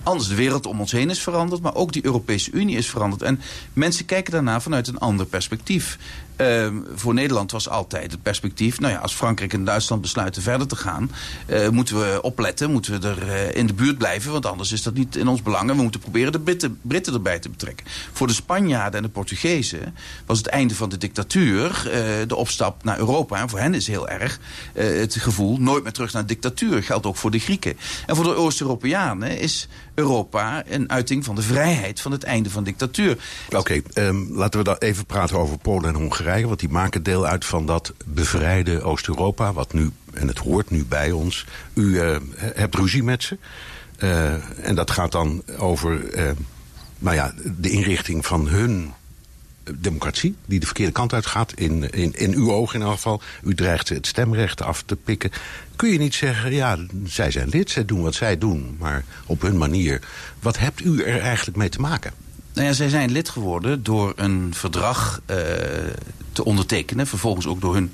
anders. De wereld om ons heen is veranderd, maar ook die Europese Unie is veranderd. En mensen kijken daarna vanuit een ander perspectief. Uh, voor Nederland was altijd het perspectief... nou ja, als Frankrijk en Duitsland besluiten verder te gaan... Uh, moeten we opletten, moeten we er uh, in de buurt blijven... want anders is dat niet in ons belang. En we moeten proberen de Britten, Britten erbij te betrekken. Voor de Spanjaarden en de Portugezen was het einde van de dictatuur... Uh, de opstap naar Europa. En voor hen is heel erg het gevoel... nooit meer terug naar dictatuur. Geldt ook voor de Grieken. En voor de Oost-Europeanen is Europa een uiting van de vrijheid... van het einde van dictatuur. Oké, um, laten we dan even praten over Polen en Hongarije want die maken deel uit van dat bevrijde Oost-Europa... wat nu, en het hoort nu bij ons. U uh, hebt ruzie met ze. Uh, en dat gaat dan over uh, nou ja, de inrichting van hun democratie... die de verkeerde kant uitgaat, in, in, in uw ogen in elk geval. U dreigt het stemrecht af te pikken. Kun je niet zeggen, ja, zij zijn lid, zij doen wat zij doen... maar op hun manier. Wat hebt u er eigenlijk mee te maken? Nou ja, zij zijn lid geworden door een verdrag uh, te ondertekenen. Vervolgens ook door hun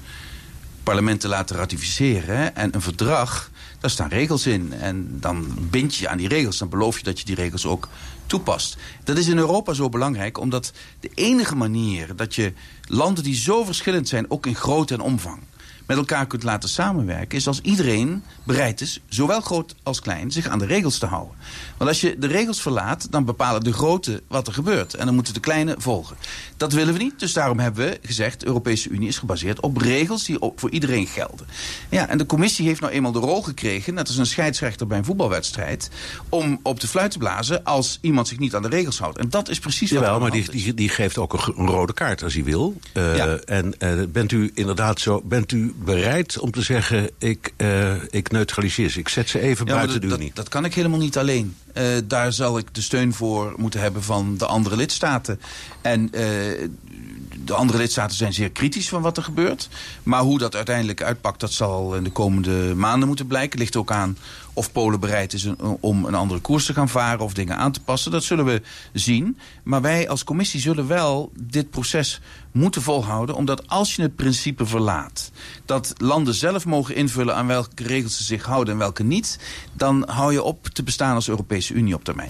parlement te laten ratificeren. En een verdrag, daar staan regels in. En dan bind je aan die regels. Dan beloof je dat je die regels ook toepast. Dat is in Europa zo belangrijk, omdat de enige manier dat je landen die zo verschillend zijn, ook in grootte en omvang met elkaar kunt laten samenwerken... is als iedereen bereid is, zowel groot als klein, zich aan de regels te houden. Want als je de regels verlaat, dan bepalen de grote wat er gebeurt. En dan moeten de kleine volgen. Dat willen we niet, dus daarom hebben we gezegd... de Europese Unie is gebaseerd op regels die voor iedereen gelden. Ja, en de commissie heeft nou eenmaal de rol gekregen... net als een scheidsrechter bij een voetbalwedstrijd... om op de fluit te blazen als iemand zich niet aan de regels houdt. En dat is precies wat Jawel, maar die, die, die, geeft ook een, een, rode kaart als hij wil. Uh, ja. En uh, bent u inderdaad zo... Bent u bereid om te zeggen, ik, uh, ik neutraliseer ze. Ik zet ze even ja, buiten de Unie. Dat, dat kan ik helemaal niet alleen. Uh, daar zal ik de steun voor moeten hebben van de andere lidstaten. En uh, de andere lidstaten zijn zeer kritisch van wat er gebeurt. Maar hoe dat uiteindelijk uitpakt, dat zal in de komende maanden moeten blijken. Ligt ook aan of Polen bereid is om een andere koers te gaan varen of dingen aan te passen. Dat zullen we zien. Maar wij als commissie zullen wel dit proces moeten volhouden. Omdat als je het principe verlaat dat landen zelf mogen invullen aan welke regels ze zich houden en welke niet. Dan hou je op te bestaan als Europese Unie op termijn.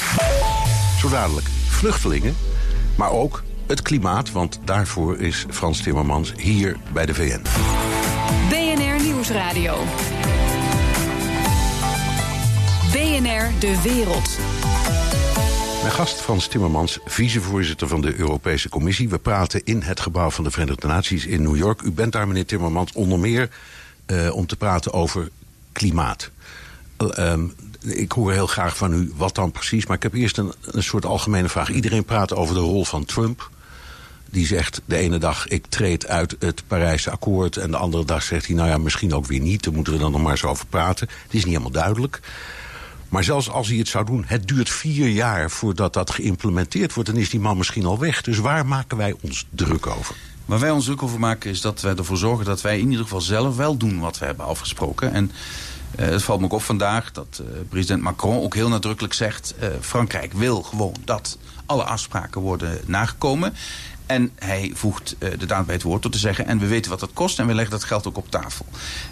Zo dadelijk vluchtelingen, maar ook het klimaat. Want daarvoor is Frans Timmermans hier bij de VN. BNR Nieuwsradio. BNR De Wereld. Gast Frans Timmermans, vicevoorzitter van de Europese Commissie. We praten in het gebouw van de Verenigde Naties in New York. U bent daar, meneer Timmermans, onder meer uh, om te praten over klimaat. Uh, um, ik hoor heel graag van u wat dan precies. Maar ik heb eerst een, een soort algemene vraag. Iedereen praat over de rol van Trump. Die zegt de ene dag ik treed uit het Parijse akkoord... en de andere dag zegt hij nou ja, misschien ook weer niet. Daar moeten we dan nog maar eens over praten. Het is niet helemaal duidelijk. Maar zelfs als hij het zou doen, het duurt vier jaar voordat dat geïmplementeerd wordt... dan is die man misschien al weg. Dus waar maken wij ons druk over? Waar wij ons druk over maken is dat wij ervoor zorgen dat wij in ieder geval zelf wel doen wat we hebben afgesproken. En uh, het valt me ook op vandaag dat uh, president Macron ook heel nadrukkelijk zegt... Uh, Frankrijk wil gewoon dat alle afspraken worden nagekomen. En hij voegt uh, de daad bij het woord door te zeggen... en we weten wat dat kost en we leggen dat geld ook op tafel.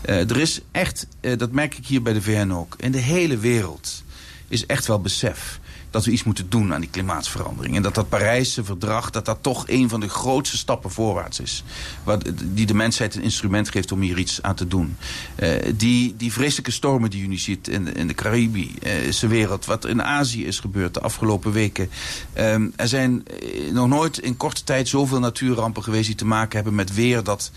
Uh, er is echt, uh, dat merk ik hier bij de VN ook... in de hele wereld is echt wel besef dat we iets moeten doen aan die klimaatverandering. En dat dat Parijse verdrag, dat dat toch een van de grootste stappen voorwaarts is. Wat, die de mensheid een instrument geeft om hier iets aan te doen. Uh, die, die vreselijke stormen die je nu ziet in, in de Caribische wereld, wat in Azië is gebeurd de afgelopen weken. Um, er zijn nog nooit in korte tijd zoveel natuurrampen geweest die te maken hebben met weer dat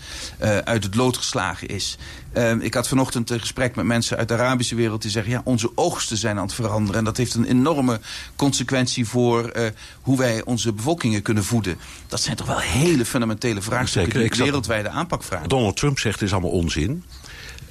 uit het lood geslagen is. Uh, ik had vanochtend een gesprek met mensen uit de Arabische wereld die zeggen... ja, onze oogsten zijn aan het veranderen. En dat heeft een enorme consequentie voor uh, hoe wij onze bevolkingen kunnen voeden. Dat zijn toch wel hele fundamentele vraagstukken Zeker, die wereldwijde aanpak vragen. Donald Trump zegt het is allemaal onzin.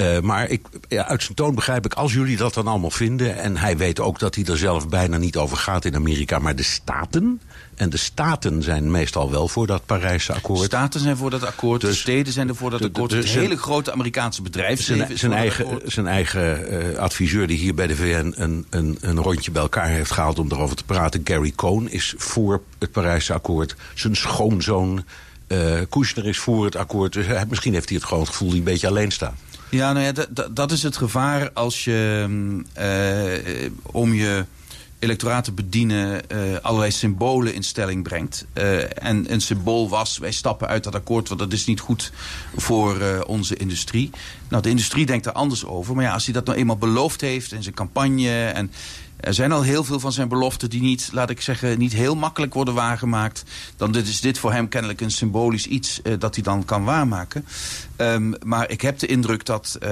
Uh, maar ik, ja, uit zijn toon begrijp ik, als jullie dat dan allemaal vinden... en hij weet ook dat hij er zelf bijna niet over gaat in Amerika... maar de staten, en de staten zijn meestal wel voor dat Parijse akkoord. De staten zijn voor dat akkoord, dus, de steden zijn er voor dat akkoord... het hele grote Amerikaanse bedrijfsleven zijn, zijn eigen, zijn eigen uh, adviseur die hier bij de VN een, een, een rondje bij elkaar heeft gehaald... om erover te praten, Gary Cohn, is voor het Parijse akkoord. Zijn schoonzoon Uh, Kushner is voor het akkoord. Dus hij, misschien heeft hij het gewoon het gevoel die een beetje alleen staat. Ja, nou ja, dat is het gevaar als je uh, om je electoraat te bedienen uh, allerlei symbolen in stelling brengt. Uh, en een symbool was, wij stappen uit dat akkoord... want dat is niet goed voor onze industrie. Nou, de industrie denkt er anders over. Maar ja, als hij dat nou eenmaal beloofd heeft in zijn campagne... en er zijn al heel veel van zijn beloften die niet, laat ik zeggen, niet heel makkelijk worden waargemaakt. Dan is dit voor hem kennelijk een symbolisch iets uh, dat hij dan kan waarmaken. Um, maar ik heb de indruk dat uh,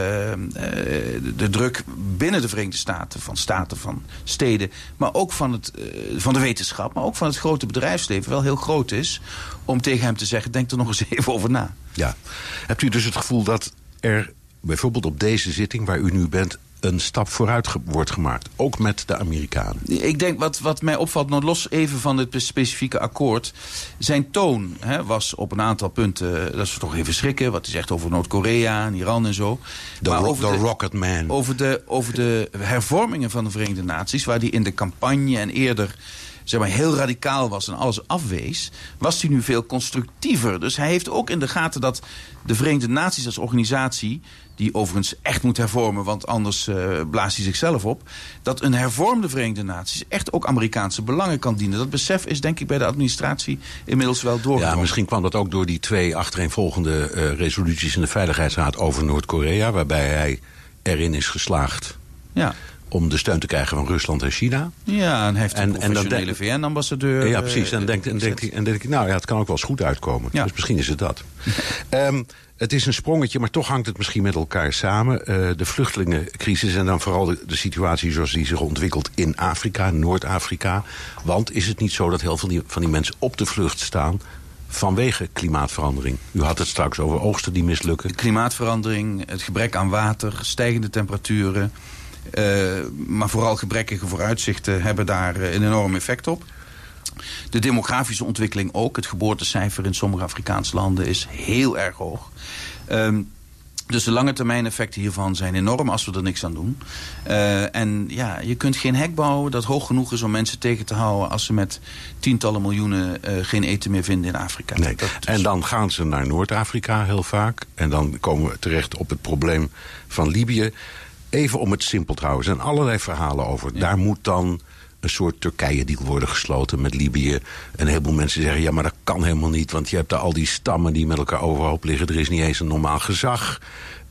de druk binnen de Verenigde Staten, van staten, van steden, maar ook van, het, uh, van de wetenschap, maar ook van het grote bedrijfsleven wel heel groot is. Om tegen hem te zeggen, denk er nog eens (laughs) even over na. Ja. Hebt u dus het gevoel dat er bijvoorbeeld op deze zitting waar u nu bent een stap vooruit ge wordt gemaakt. Ook met de Amerikanen. Ik denk wat, wat mij opvalt, nog los even van het specifieke akkoord. Zijn toon hè, was op een aantal punten, dat is toch even schrikken. Wat hij zegt over Noord-Korea en Iran en zo. De, maar over de, Rocket Man. Over de, over de hervormingen van de Verenigde Naties. Waar hij in de campagne en eerder zeg maar, heel radicaal was en alles afwees... was hij nu veel constructiever. Dus hij heeft ook in de gaten dat de Verenigde Naties als organisatie die overigens echt moet hervormen, want anders uh, blaast hij zichzelf op. Dat een hervormde Verenigde Naties echt ook Amerikaanse belangen kan dienen. Dat besef is denk ik bij de administratie inmiddels wel doorgekomen. Ja, misschien kwam dat ook door die twee achtereenvolgende uh, resoluties in de Veiligheidsraad over Noord-Korea, waarbij hij erin is geslaagd. Ja om de steun te krijgen van Rusland en China. Ja, en heeft een professionele VN-ambassadeur. Ja, precies. En, denkt, en, denkt, en denk ik, nou ja, het kan ook wel eens goed uitkomen. Ja. Dus misschien is het dat. um, (laughs) het is een sprongetje, maar toch hangt het misschien met elkaar samen. Uh, de vluchtelingencrisis en dan vooral de, de, situatie zoals die zich ontwikkelt in Afrika, Noord-Afrika. Want is het niet zo dat heel veel die, van die mensen op de vlucht staan vanwege klimaatverandering. U had het straks over oogsten die mislukken. Klimaatverandering, het gebrek aan water, stijgende temperaturen... Uh, maar vooral gebrekkige vooruitzichten hebben daar uh, een enorm effect op. De demografische ontwikkeling ook. Het geboortecijfer in sommige Afrikaanse landen is heel erg hoog. Um, dus de lange termijn effecten hiervan zijn enorm als we er niks aan doen. Uh, en ja, je kunt geen hek bouwen dat hoog genoeg is om mensen tegen te houden... als ze met tientallen miljoenen uh, geen eten meer vinden in Afrika. Nee. En dan gaan ze naar Noord-Afrika heel vaak. En dan komen we terecht op het probleem van Libië. Even om het simpel te houden. Er zijn allerlei verhalen over. Ja. Daar moet dan een soort Turkije-deal worden gesloten met Libië. Een heleboel mensen zeggen, ja, maar dat kan helemaal niet... want je hebt daar al die stammen die met elkaar overhoop liggen. Er is niet eens een normaal gezag.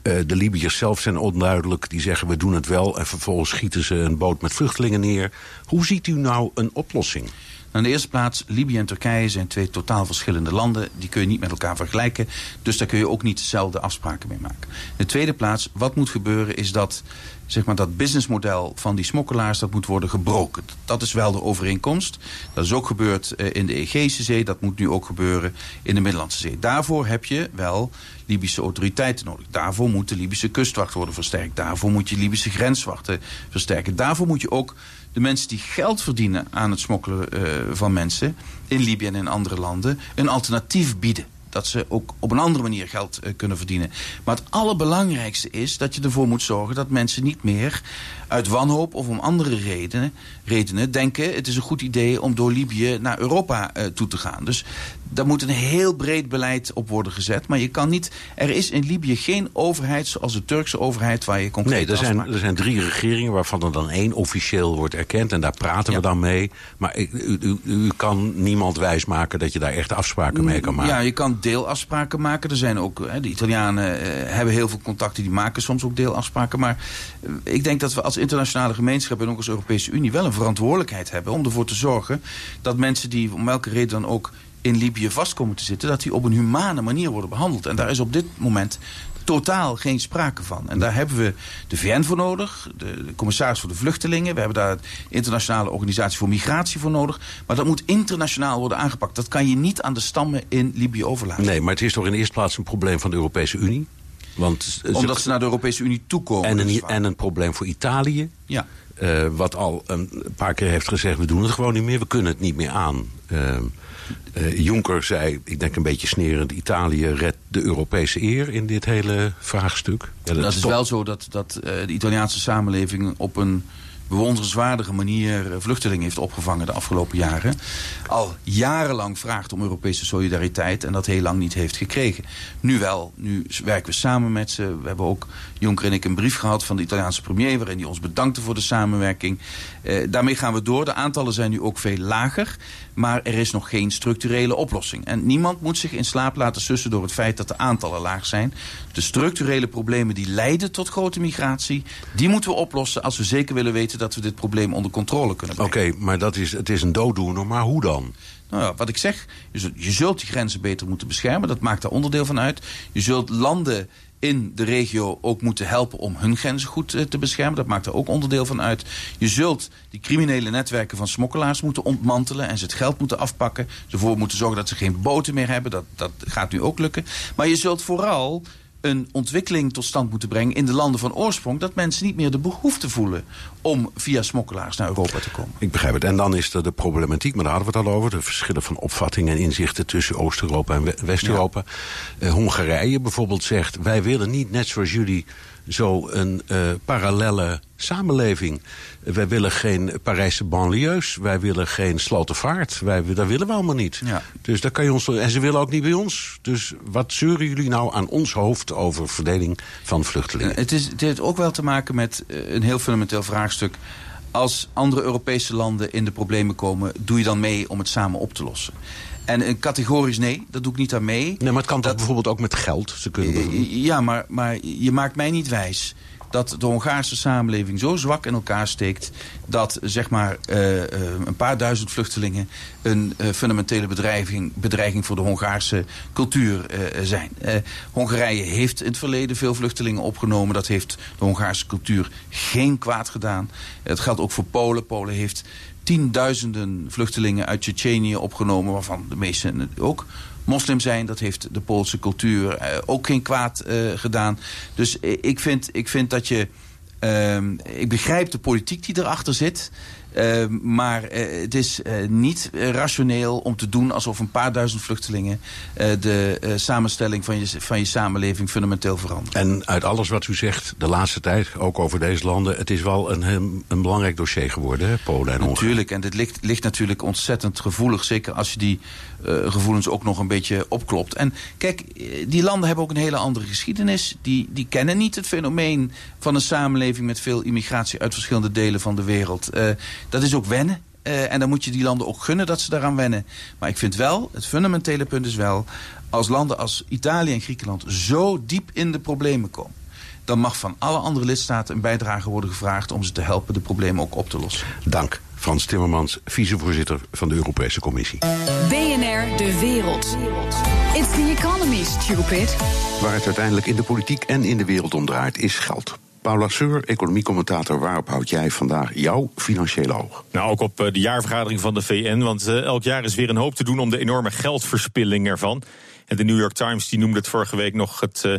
Uh, de Libiërs zelf zijn onduidelijk. Die zeggen, we doen het wel. En vervolgens schieten ze een boot met vluchtelingen neer. Hoe ziet u nou een oplossing? Nou, in de eerste plaats, Libië en Turkije zijn twee totaal verschillende landen. Die kun je niet met elkaar vergelijken. Dus daar kun je ook niet dezelfde afspraken mee maken. In de tweede plaats, wat moet gebeuren is dat zeg maar, dat businessmodel van die smokkelaars dat moet worden gebroken. Dat is wel de overeenkomst. Dat is ook gebeurd uh, in de Egeïsche Zee. Dat moet nu ook gebeuren in de Middellandse Zee. Daarvoor heb je wel Libische autoriteiten nodig. Daarvoor moet de Libische kustwacht worden versterkt. Daarvoor moet je Libische grenswachten versterken. Daarvoor moet je ook de mensen die geld verdienen aan het smokkelen uh, van mensen... in Libië en in andere landen, een alternatief bieden dat ze ook op een andere manier geld uh, kunnen verdienen. Maar het allerbelangrijkste is dat je ervoor moet zorgen dat mensen niet meer uit wanhoop of om andere redenen, redenen denken... het is een goed idee om door Libië naar Europa uh, toe te gaan. Dus daar moet een heel breed beleid op worden gezet. Maar je kan niet... Er is in Libië geen overheid zoals de Turkse overheid... waar je concreet Nee, er zijn, er zijn drie regeringen waarvan er dan één officieel wordt erkend. En daar praten ja. we dan mee. Maar u, u, u, kan niemand wijsmaken dat je daar echt afspraken mee kan maken. Ja, je kan deelafspraken maken. Er zijn ook... Hè, de Italianen uh, hebben heel veel contacten. Die maken soms ook deelafspraken. Maar uh, ik denk dat we als internationale gemeenschap... en ook als Europese Unie wel een verantwoordelijkheid hebben... om ervoor te zorgen dat mensen die om welke reden dan ook in Libië vast komen te zitten... dat die op een humane manier worden behandeld. En daar is op dit moment totaal geen sprake van. En daar hebben we de VN voor nodig, de, de, commissaris voor de vluchtelingen. We hebben daar de internationale organisatie voor migratie voor nodig. Maar dat moet internationaal worden aangepakt. Dat kan je niet aan de stammen in Libië overlaten. Nee, maar het is toch in eerste plaats een probleem van de Europese Unie? Want Omdat ze naar de Europese Unie toekomen. En een, en een probleem voor Italië. Ja. Uh, wat al een paar keer heeft gezegd, we doen het gewoon niet meer. We kunnen het niet meer aan. Uh, Uh, Juncker zei, ik denk een beetje snerend... Italië redt de Europese eer in dit hele vraagstuk. Ja, dat, dat is, wel zo dat, dat uh, de Italiaanse samenleving op een bewonderenswaardige manier eh, vluchtelingen heeft opgevangen de afgelopen jaren. Al jarenlang vraagt om Europese solidariteit en dat heel lang niet heeft gekregen. Nu wel, nu werken we samen met ze. We hebben ook, Jonker en ik, een brief gehad van de Italiaanse premier waarin hij ons bedankte voor de samenwerking. Eh, daarmee gaan we door. De aantallen zijn nu ook veel lager. Maar er is nog geen structurele oplossing. En niemand moet zich in slaap laten sussen door het feit dat de aantallen laag zijn. De structurele problemen die leiden tot grote migratie... die moeten we oplossen als we zeker willen weten... dat we dit probleem onder controle kunnen brengen. Oké, maar dat is, het is een dooddoener. Maar hoe dan? Nou ja, wat ik zeg, je zult, je zult die grenzen beter moeten beschermen. Dat maakt daar onderdeel van uit. Je zult landen in de regio ook moeten helpen om hun grenzen goed eh, te beschermen. Dat maakt er ook onderdeel van uit. Je zult die criminele netwerken van smokkelaars moeten ontmantelen... en ze het geld moeten afpakken. Ze ervoor moeten zorgen dat ze geen boten meer hebben. Dat, dat gaat nu ook lukken. Maar je zult vooral een ontwikkeling tot stand moeten brengen in de landen van oorsprong... dat mensen niet meer de behoefte voelen om via smokkelaars naar Europa te komen. Ik begrijp het. En dan is er de problematiek, maar daar hadden we het al over... de verschillen van opvattingen en inzichten tussen Oost-Europa en West-Europa. Eh, Hongarije bijvoorbeeld zegt, wij willen niet net zoals jullie zo een uh, parallelle samenleving. Wij willen geen Parijse banlieues. Wij willen geen slotenvaart. Wij, dat willen we allemaal niet. Ja. Dus daar kan je ons, en ze willen ook niet bij ons. Dus wat zeuren jullie nou aan ons hoofd over verdeling van vluchtelingen? Het, is, het heeft ook wel te maken met eh, een heel fundamenteel vraagstuk. Als andere Europese landen in de problemen komen... doe je dan mee om het samen op te lossen? En een categorisch nee, dat doe ik niet aan mee. Nee, maar het kan toch bijvoorbeeld ook met geld? Ze kunnen... Ja, maar, maar je maakt mij niet wijs dat de Hongaarse samenleving zo zwak in elkaar steekt... dat zeg maar uh, een paar duizend vluchtelingen... een uh, fundamentele bedreiging, bedreiging voor de Hongaarse cultuur zijn. Hongarije heeft in het verleden veel vluchtelingen opgenomen. Dat heeft de Hongaarse cultuur geen kwaad gedaan. Het geldt ook voor Polen. Polen heeft tienduizenden vluchtelingen uit Tsjetsjenië opgenomen... waarvan de meeste ook moslim zijn. Dat heeft de Poolse cultuur uh, ook geen kwaad uh, gedaan. Dus ik vind, ik vind dat je... Uh, ik begrijp de politiek die erachter zit. Uh, maar uh, het is uh, niet rationeel om te doen alsof een paar duizend vluchtelingen de samenstelling van je, van je samenleving fundamenteel veranderen. En uit alles wat u zegt de laatste tijd, ook over deze landen, het is wel een, een belangrijk dossier geworden, hè, Polen en Hongarije. Natuurlijk, en dit ligt, ligt natuurlijk ontzettend gevoelig, zeker als je die gevoelens ook nog een beetje opklopt. En kijk, die landen hebben ook een hele andere geschiedenis. Die, die kennen niet het fenomeen van een samenleving met veel immigratie uit verschillende delen van de wereld. Dat is ook wennen. Uh, en dan moet je die landen ook gunnen dat ze daaraan wennen. Maar ik vind wel, het fundamentele punt is wel... als landen als Italië en Griekenland zo diep in de problemen komen... dan mag van alle andere lidstaten een bijdrage worden gevraagd... om ze te helpen de problemen ook op te lossen. Dank. Frans Timmermans, vicevoorzitter van de Europese Commissie. BNR De Wereld. It's the economy, stupid. Waar het uiteindelijk in de politiek en in de wereld om draait, is geld. Paula Seur, economiecommentator, waarop houd jij vandaag jouw financiële oog? Nou, ook op eh, de jaarvergadering van de VN, want uh, elk jaar is weer een hoop te doen om de enorme geldverspilling ervan. En de New York Times die noemde het vorige week nog het, uh,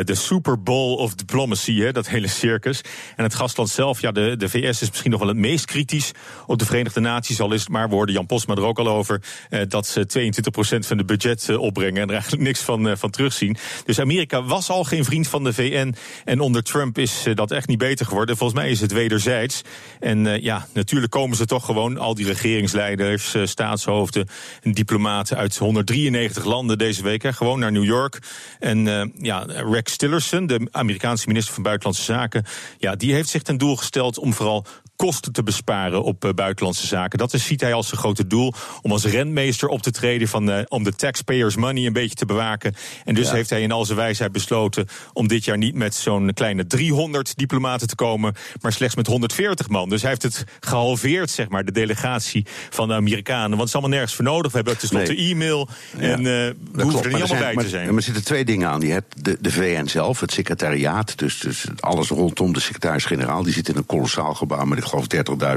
de Super Bowl of Diplomacy, hè, dat hele circus. En het gastland zelf, ja, de, de VS is misschien nog wel het meest kritisch op de Verenigde Naties. Al is het maar, we Jan Posma er ook al over, uh, dat ze 22% van de budget uh, opbrengen en er eigenlijk niks van, van terugzien. Dus Amerika was al geen vriend van de VN. En onder Trump is dat echt niet beter geworden. Volgens mij is het wederzijds. En ja, natuurlijk komen ze toch gewoon, al die regeringsleiders, staatshoofden en diplomaten uit 193 landen deze week, hè, gewoon naar New York. En ja, Rex Tillerson, de Amerikaanse minister van Buitenlandse Zaken, ja, die heeft zich ten doel gesteld om vooral kosten te besparen op uh, buitenlandse zaken. Dat is, ziet hij als zijn grote doel. Om als rentmeester op te treden, van, uh, om de taxpayers money een beetje te bewaken. En dus ja. heeft hij in al zijn wijsheid besloten om dit jaar niet met zo'n kleine 300 diplomaten te komen, maar slechts met 140 man. Dus hij heeft het gehalveerd, zeg maar, de delegatie van de Amerikanen. Want het is allemaal nergens voor nodig. We hebben tenslotte nee. e-mail en uh, we hoeven er niet allemaal zijn, bij maar, te zijn. Maar er zitten twee dingen aan. Je hebt de, de VN zelf, het secretariaat, dus, dus alles rondom de secretaris-generaal. Die zit in een kolossaal gebouw met, ik geloof,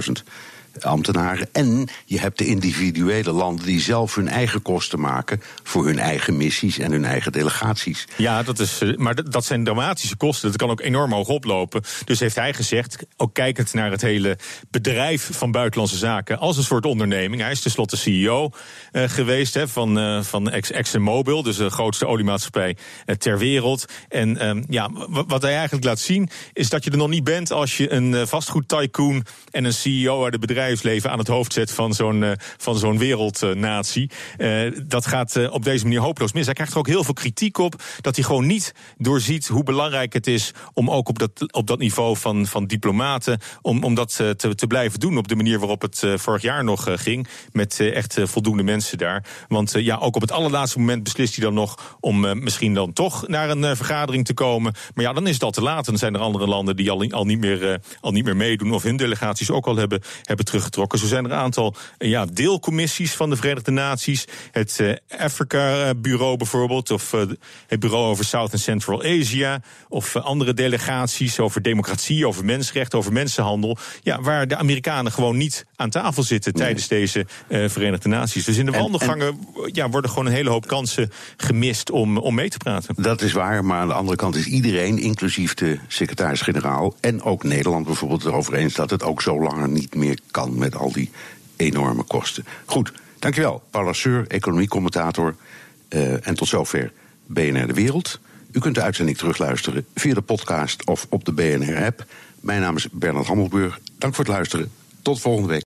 30.000 ambtenaren. En je hebt de individuele landen die zelf hun eigen kosten maken voor hun eigen missies en hun eigen delegaties. Ja, dat is, eh, maar dat- zijn dramatische kosten. Dat kan ook enorm hoog oplopen. Dus heeft hij gezegd, ook kijkend naar het hele bedrijf van buitenlandse zaken als een soort onderneming. Hij is tenslotte CEO eh, geweest hè, van, eh, van Ex- ExxonMobil, dus de grootste oliemaatschappij ter wereld. En ehm, ja, wat hij eigenlijk laat zien, is dat je er nog niet bent als je een eh, vastgoedtycoon en een CEO uit het aan het hoofd zet van zo'n eh, wereldnatie. Eh, dat gaat eh, op deze manier hopeloos mis. Hij krijgt er ook heel veel kritiek op dat hij gewoon niet doorziet hoe belangrijk het is om ook op dat, op dat niveau van, van diplomaten, om, om dat te, te blijven doen op de manier waarop het vorig jaar nog ging. Met echt voldoende mensen daar. Want ja, ook op het allerlaatste moment beslist hij dan nog om misschien dan toch naar een vergadering te komen. Maar ja, dan is al te laat. Dan zijn er andere landen die al, niet, meer, al niet meer meedoen of hun delegaties ook al hebben, hebben teruggetrokken. Zo zijn er een aantal eh, ja, deelcommissies van de Verenigde Naties. Het eh, Afrika-bureau bijvoorbeeld, of eh, het bureau over South en Central Asia, of eh, andere delegaties over democratie, over mensenrechten, over mensenhandel. Ja, waar de Amerikanen gewoon niet aan tafel zitten tijdens deze eh, Verenigde Naties. Dus in de En- wandelgangen ja, worden gewoon een hele hoop kansen gemist om, om mee te praten. Dat is waar, maar aan de andere kant is iedereen, inclusief de secretaris-generaal en ook Nederland bijvoorbeeld, erover eens dat het ook zo langer niet meer kan met al die enorme kosten. Goed, dankjewel. Paul Lasseur, economiecommentator. eh en tot zover BNR De Wereld. U kunt de uitzending terugluisteren via de podcast of op de BNR-app. Mijn naam is Bernard Hammelburg. Dank voor het luisteren. Tot volgende week.